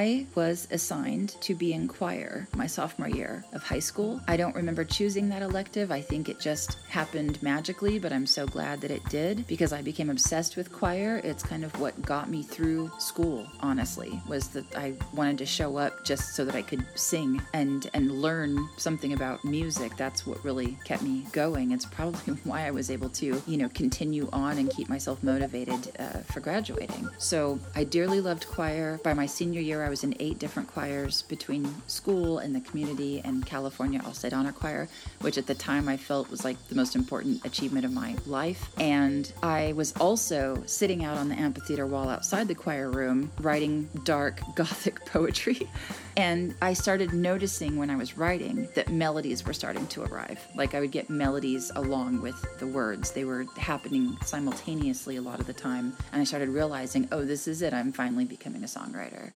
I was assigned to be in choir my sophomore year of high school. I don't remember choosing that elective. I think it just happened magically, but I'm so glad that it did because I became obsessed with choir. It's kind of what got me through school, honestly, was that I wanted to show up just so that I could sing and and learn something about music. That's what really kept me going. It's probably why I was able to, you know, continue on and keep myself motivated uh, for graduating. So I dearly loved choir. By my senior year, I was in eight different choirs between school and the community and California All State Honor Choir, which at the time I felt was like the most important achievement of my life. And I was also sitting out on the amphitheater wall outside the choir room writing dark gothic poetry. And I started noticing when I was writing that melodies were starting to arrive. Like I would get melodies along with the words. They were happening simultaneously a lot of the time. And I started realizing, oh, this is it. I'm finally becoming a songwriter.